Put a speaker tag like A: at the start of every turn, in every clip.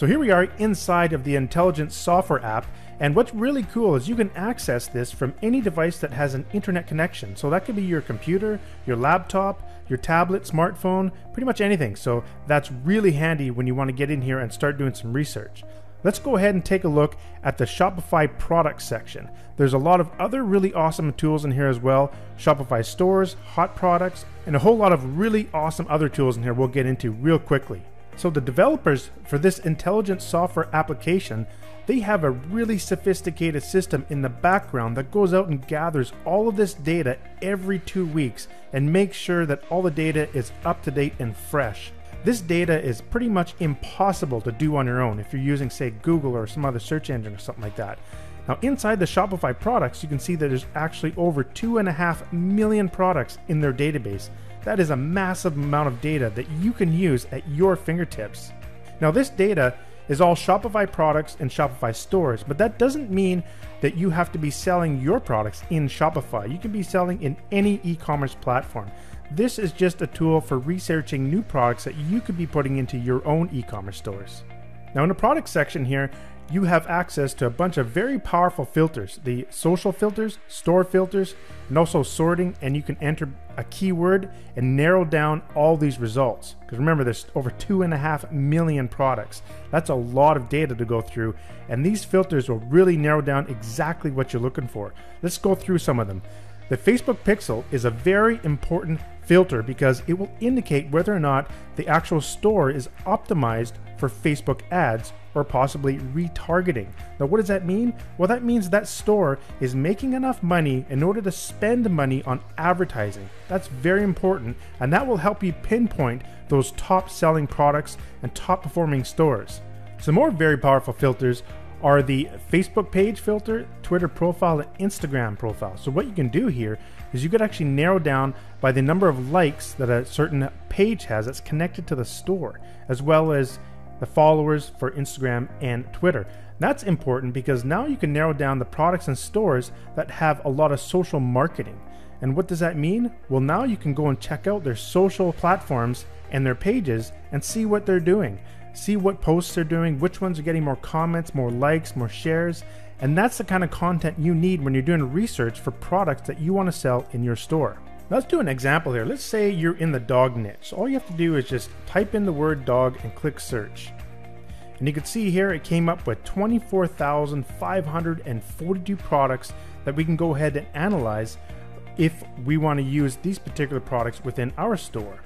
A: So here we are inside of the Intelligent Software app and what's really cool is you can access this from any device that has an internet connection. So that could be your computer, your laptop, your tablet, smartphone, pretty much anything. So that's really handy when you want to get in here and start doing some research. Let's go ahead and take a look at the Shopify products section. There's a lot of other really awesome tools in here as well Shopify stores, hot products, and a whole lot of really awesome other tools in here we'll get into real quickly. So, the developers for this intelligent software application they have a really sophisticated system in the background that goes out and gathers all of this data every two weeks and makes sure that all the data is up to date and fresh. This data is pretty much impossible to do on your own if you're using, say, Google or some other search engine or something like that. Now, inside the Shopify products, you can see that there's actually over 2.5 million products in their database. That is a massive amount of data that you can use at your fingertips. Now, this data is all Shopify products and Shopify stores, but that doesn't mean that you have to be selling your products in Shopify. You can be selling in any e commerce platform. This is just a tool for researching new products that you could be putting into your own e commerce stores. Now, in the product section here, you have access to a bunch of very powerful filters the social filters, store filters, and also sorting. And you can enter a keyword and narrow down all these results. Because remember, there's over two and a half million products. That's a lot of data to go through. And these filters will really narrow down exactly what you're looking for. Let's go through some of them. The Facebook Pixel is a very important filter because it will indicate whether or not the actual store is optimized for Facebook ads or possibly retargeting. Now, what does that mean? Well, that means that store is making enough money in order to spend money on advertising. That's very important, and that will help you pinpoint those top selling products and top performing stores. Some more very powerful filters are the Facebook page filter, Twitter profile, and Instagram profile. So, what you can do here is you could actually narrow down by the number of likes that a certain page has that's connected to the store, as well as the followers for Instagram and Twitter. That's important because now you can narrow down the products and stores that have a lot of social marketing. And what does that mean? Well, now you can go and check out their social platforms and their pages and see what they're doing see what posts they're doing, which ones are getting more comments, more likes, more shares. And that's the kind of content you need when you're doing research for products that you want to sell in your store. Let's do an example here. Let's say you're in the dog niche. All you have to do is just type in the word dog and click search. And you can see here it came up with 24,542 products that we can go ahead and analyze if we want to use these particular products within our store.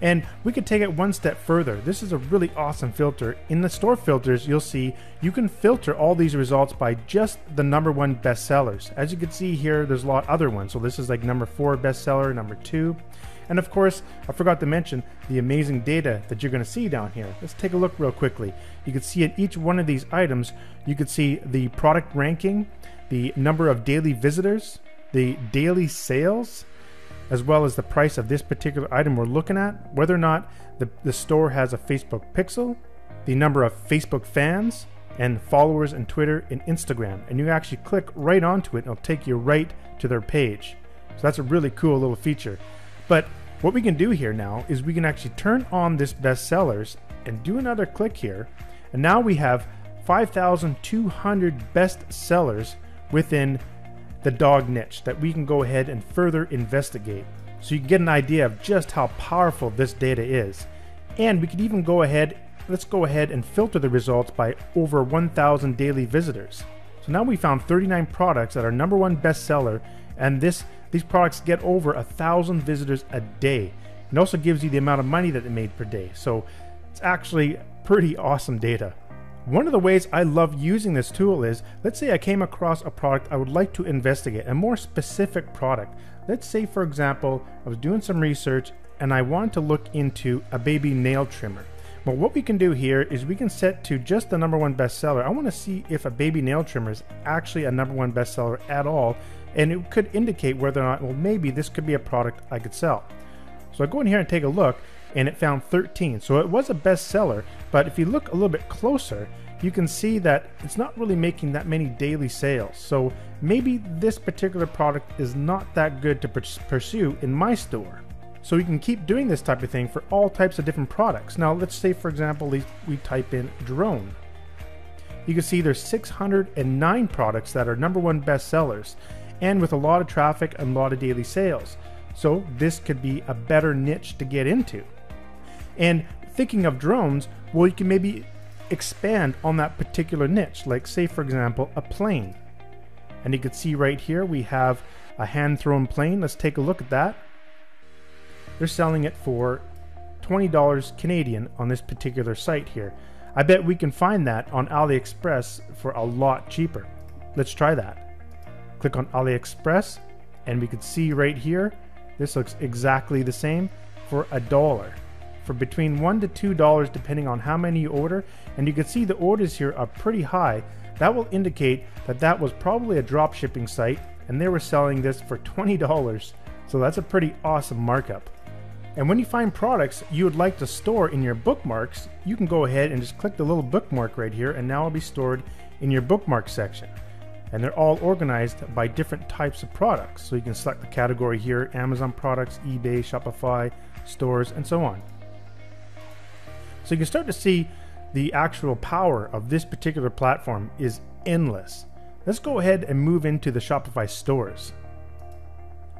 A: And we could take it one step further. This is a really awesome filter. In the store filters, you'll see you can filter all these results by just the number one bestsellers. As you can see here, there's a lot other ones. So this is like number four bestseller, number two. And of course, I forgot to mention the amazing data that you're to see down here. Let's take a look real quickly. You can see in each one of these items, you can see the product ranking, the number of daily visitors, the daily sales, as well as the price of this particular item we're looking at, whether or not the, the store has a Facebook pixel, the number of Facebook fans, and followers and Twitter and Instagram. And you actually click right onto it and it'll take you right to their page. So that's a really cool little feature. But what we can do here now is we can actually turn on this bestsellers and do another click here. And now we have 5,200 best sellers within the dog niche that we can go ahead and further investigate so you can get an idea of just how powerful this data is. And we could even go ahead, let's go ahead and filter the results by over 1,000 daily visitors. So now we found 39 products that are number one bestseller, and this these products get over a thousand visitors a day. It also gives you the amount of money that it made per day. So it's actually pretty awesome data. One of the ways I love using this tool is let's say I came across a product I would like to investigate, a more specific product. Let's say, for example, I was doing some research and I want to look into a baby nail trimmer. Well, what we can do here is we can set to just the number one bestseller. I want to see if a baby nail trimmer is actually a number one bestseller at all, and it could indicate whether or not, well, maybe this could be a product I could sell. So I go in here and take a look, and it found 13. So it was a bestseller, but if you look a little bit closer, you can see that it's not really making that many daily sales. So maybe this particular product is not that good to pursue in my store. So we can keep doing this type of thing for all types of different products. Now, let's say, for example, we type in drone. You can see there's 609 products that are number one bestsellers and with a lot of traffic and a lot of daily sales. So this could be a better niche to get into. And thinking of drones, well, you can maybe expand on that particular niche, like say, for example, a plane. And you can see right here, we have a hand-thrown plane. Let's take a look at that. They're selling it for $20 Canadian on this particular site here. I bet we can find that on AliExpress for a lot cheaper. Let's try that. Click on AliExpress and we can see right here, this looks exactly the same for a dollar. For between one to two dollars depending on how many you order, and you can see the orders here are pretty high. That will indicate that that was probably a drop shipping site and they were selling this for $20. So that's a pretty awesome markup. And when you find products you would like to store in your bookmarks, you can go ahead and just click the little bookmark right here and now it'll be stored in your bookmark section. And they're all organized by different types of products. So you can select the category here, Amazon products, eBay, Shopify, stores, and so on. So you can start to see the actual power of this particular platform is endless. Let's go ahead and move into the Shopify stores.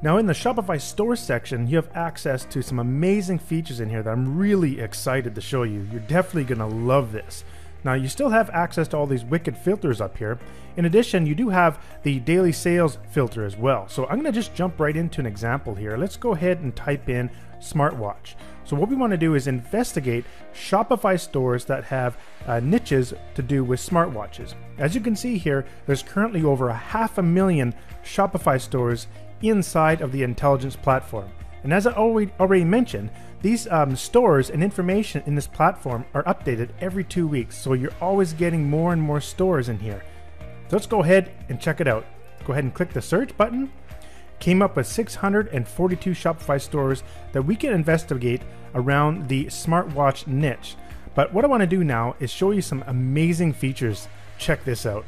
A: Now in the Shopify store section, you have access to some amazing features in here that I'm really excited to show you. You're definitely to love this. Now you still have access to all these wicked filters up here. In addition, you do have the daily sales filter as well. So I'm to just jump right into an example here. Let's go ahead and type in smartwatch. So what we want to do is investigate Shopify stores that have uh, niches to do with smartwatches. As you can see here, there's currently over a half a million Shopify stores inside of the Intelligynce platform. And as I already mentioned, these um, stores and information in this platform are updated every two weeks, so you're always getting more and more stores in here. So let's go ahead and check it out. Go ahead and click the search button. Came up with 642 Shopify stores that we can investigate around the smartwatch niche. But what I want to do now is show you some amazing features. Check this out.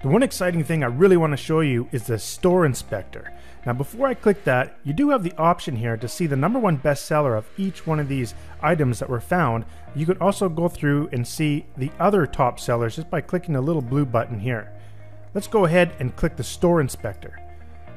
A: The one exciting thing I really want to show you is the store inspector. Now before I click that, you do have the option here to see the number one bestseller of each one of these items that were found. You can also go through and see the other top sellers just by clicking the little blue button here. Let's go ahead and click the store inspector.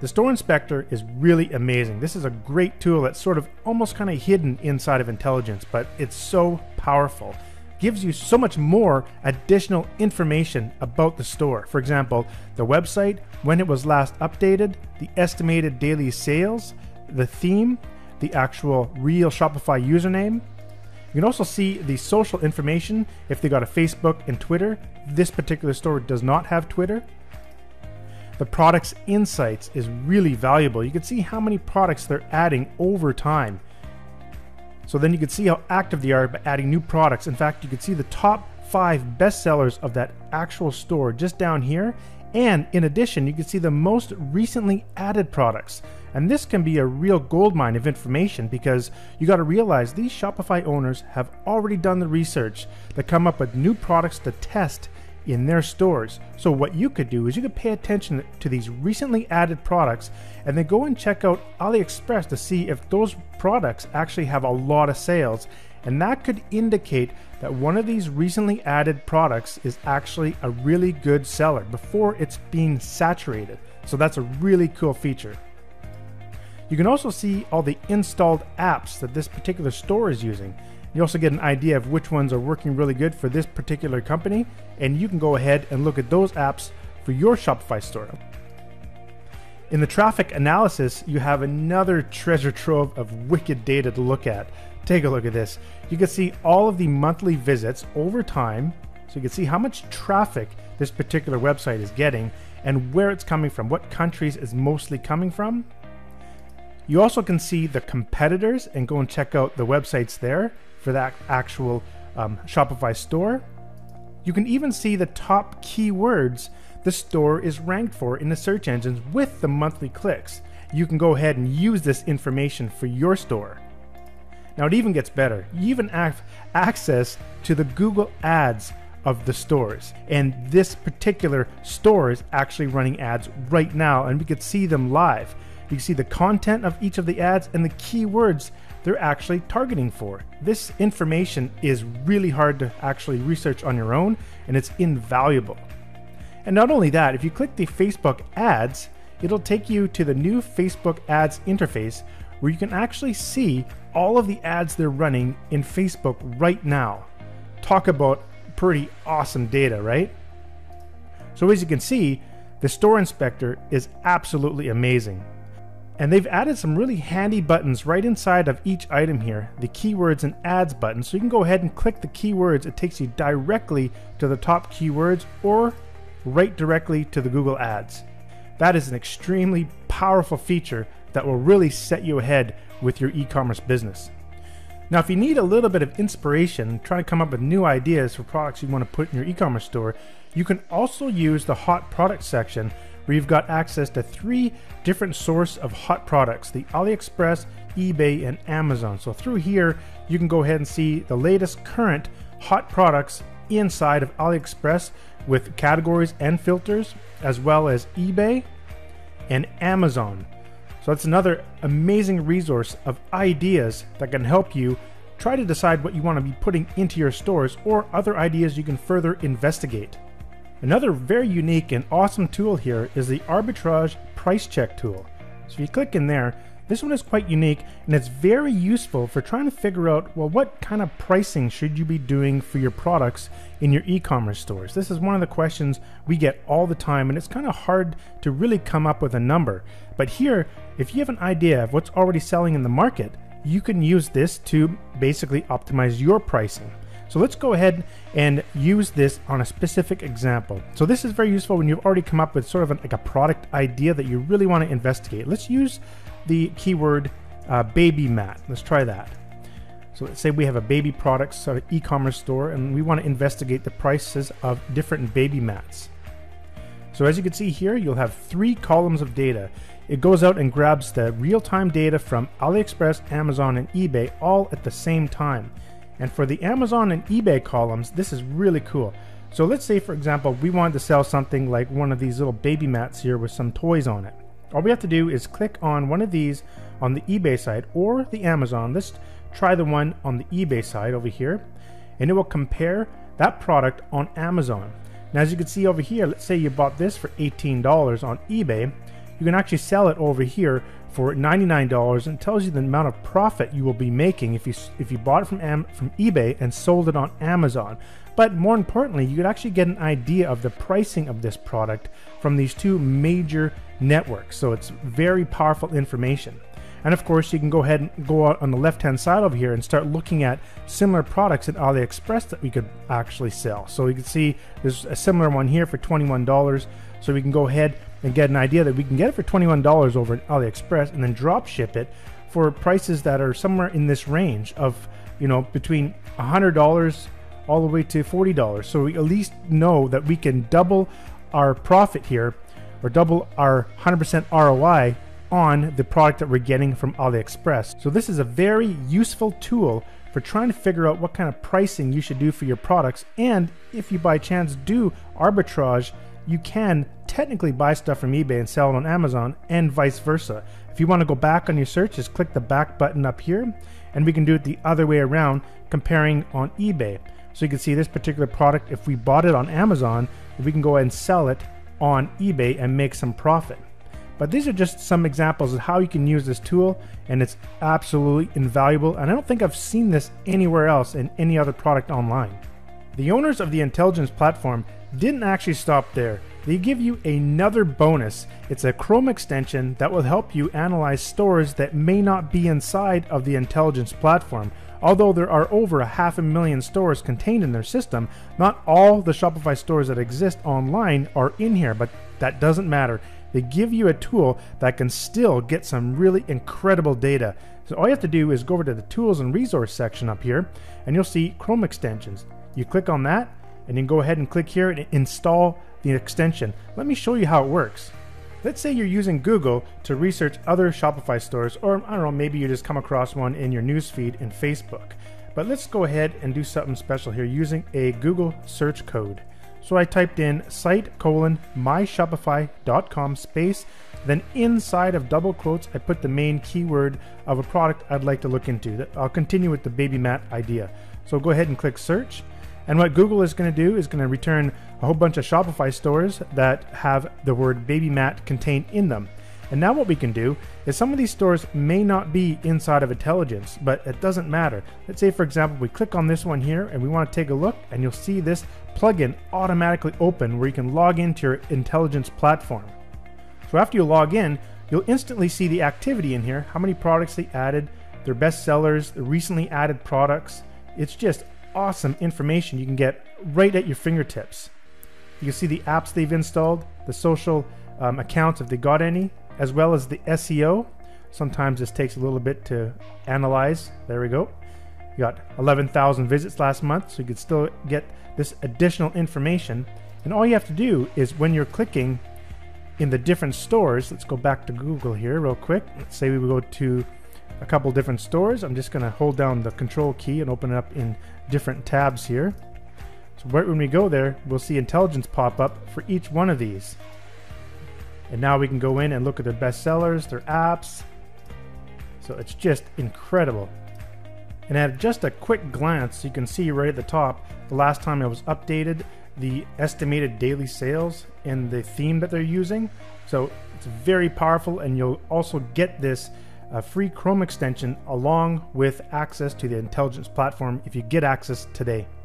A: The store inspector is really amazing. This is a great tool that's sort of almost kind of hidden inside of Intelligynce, but it's so powerful gives you so much more additional information about the store. For example, the website, when it was last updated, the estimated daily sales, the theme, the actual real Shopify username. You can also see the social information if they got a Facebook and Twitter. This particular store does not have Twitter. The product's insights is really valuable. You can see how many products they're adding over time. So then you can see how active they are by adding new products. In fact, you can see the top five bestsellers of that actual store just down here. And in addition, you can see the most recently added products. And this can be a real goldmine of information because you got to realize these Shopify owners have already done the research to come up with new products to test in their stores. So what you could do is you could pay attention to these recently added products and then go and check out AliExpress to see if those products actually have a lot of sales. And that could indicate that one of these recently added products is actually a really good seller before it's being saturated. So that's a really cool feature. You can also see all the installed apps that this particular store is using. You also get an idea of which ones are working really good for this particular company, and you can go ahead and look at those apps for your Shopify store. In the traffic analysis, you have another treasure trove of wicked data to look at. Take a look at this. You can see all of the monthly visits over time, so you can see how much traffic this particular website is getting and where it's coming from, what countries is mostly coming from. You also can see the competitors and go and check out the websites there for that actual um, Shopify store. You can even see the top keywords the store is ranked for in the search engines with the monthly clicks. You can go ahead and use this information for your store. Now, it even gets better. You even have access to the Google Ads of the stores. And this particular store is actually running ads right now, and we could see them live. You can see the content of each of the ads and the keywords they're actually targeting for. This information is really hard to actually research on your own and it's invaluable. And not only that, if you click the Facebook ads, it'll take you to the new Facebook ads interface where you can actually see all of the ads they're running in Facebook right now. Talk about pretty awesome data, right? So as you can see, the store inspector is absolutely amazing. And they've added some really handy buttons right inside of each item here, the keywords and ads button. So you can go ahead and click the keywords. It takes you directly to the top keywords or right directly to the Google Ads. That is an extremely powerful feature that will really set you ahead with your e-commerce business. Now, if you need a little bit of inspiration, trying to come up with new ideas for products you want to put in your e-commerce store, you can also use the hot product section where you've got access to three different source of hot products, the AliExpress, eBay, and Amazon. So through here, you can go ahead and see the latest current hot products inside of AliExpress with categories and filters, as well as eBay and Amazon. So that's another amazing resource of ideas that can help you try to decide what you want to be putting into your stores or other ideas you can further investigate. Another very unique and awesome tool here is the Arbitrage Price Check tool. So if you click in there, this one is quite unique and it's very useful for trying to figure out well what kind of pricing should you be doing for your products in your e-commerce stores. This is one of the questions we get all the time and it's kind of hard to really come up with a number. But here, if you have an idea of what's already selling in the market, you can use this to basically optimize your pricing. So let's go ahead and use this on a specific example. So this is very useful when you've already come up with sort of an, like a product idea that you really want to investigate. Let's use the keyword uh, baby mat. Let's try that. So let's say we have a baby products sort of e-commerce store and we want to investigate the prices of different baby mats. So as you can see here, you'll have three columns of data. It goes out and grabs the real-time data from AliExpress, Amazon, and eBay all at the same time. And for the Amazon and eBay columns, this is really cool. So let's say, for example, we wanted to sell something like one of these little baby mats here with some toys on it. All we have to do is click on one of these on the eBay side or the Amazon. Let's try the one on the eBay side over here, and it will compare that product on Amazon. Now, as you can see over here, let's say you bought this for $18 on eBay, you can actually sell it over here for $99 and tells you the amount of profit you will be making if you if you bought it from Am- from eBay and sold it on Amazon. But more importantly, you could actually get an idea of the pricing of this product from these two major networks. So it's very powerful information. And of course, you can go ahead and go out on the left hand side over here and start looking at similar products at AliExpress that we could actually sell. So you can see there's a similar one here for $21. So we can go ahead and get an idea that we can get it for $21 over at AliExpress and then drop ship it for prices that are somewhere in this range of, you know, between $100 all the way to $40. So we at least know that we can double our profit here or double our 100% ROI on the product that we're getting from AliExpress. So this is a very useful tool for trying to figure out what kind of pricing you should do for your products. And if you by chance do arbitrage, you can technically buy stuff from eBay and sell it on Amazon and vice versa. If you want to go back on your search, just click the back button up here and we can do it the other way around comparing on eBay. So you can see this particular product, if we bought it on Amazon, we can go ahead and sell it on eBay and make some profit. But these are just some examples of how you can use this tool, and it's absolutely invaluable. And I don't think I've seen this anywhere else in any other product online. The owners of the Intelligynce platform didn't actually stop there. They give you another bonus. It's a Chrome extension that will help you analyze stores that may not be inside of the Intelligynce platform. Although there are over a half a million stores contained in their system, not all the Shopify stores that exist online are in here, but that doesn't matter they give you a tool that can still get some really incredible data. So all you have to do is go over to the tools and resource section up here and you'll see Chrome extensions. You click on that and then go ahead and click here and install the extension. Let me show you how it works. Let's say you're using Google to research other Shopify stores, or I don't know, maybe you just come across one in your newsfeed in Facebook. But let's go ahead and do something special here using a Google search code. So I typed in site colon myshopify.com space. Then inside of double quotes, I put the main keyword of a product I'd like to look into. I'll continue with the baby mat idea. So go ahead and click search. And what Google is going to do is going to return a whole bunch of Shopify stores that have the word baby mat contained in them. And now what we can do is some of these stores may not be inside of Intelligynce, but it doesn't matter. Let's say, for example, we click on this one here and we want to take a look, and you'll see this plugin automatically open where you can log into your Intelligynce platform. So after you log in, you'll instantly see the activity in here, how many products they added, their best sellers, the recently added products. It's just awesome information you can get right at your fingertips. You can see the apps they've installed, the social um, accounts if they got any, as well as the SEO. Sometimes this takes a little bit to analyze. There we go. You got 11,000 visits last month, so you could still get this additional information. And all you have to do is when you're clicking in the different stores, let's go back to Google here real quick. Let's say we go to a couple different stores. I'm just going to hold down the control key and open it up in different tabs here. So right when we go there, we'll see Intelligynce pop up for each one of these. And now we can go in and look at their best sellers, their apps. So it's just incredible. And at just a quick glance, you can see right at the top the last time it was updated, the estimated daily sales and the theme that they're using. So it's very powerful, and you'll also get this uh, free Chrome extension along with access to the Intelligynce platform if you get access today.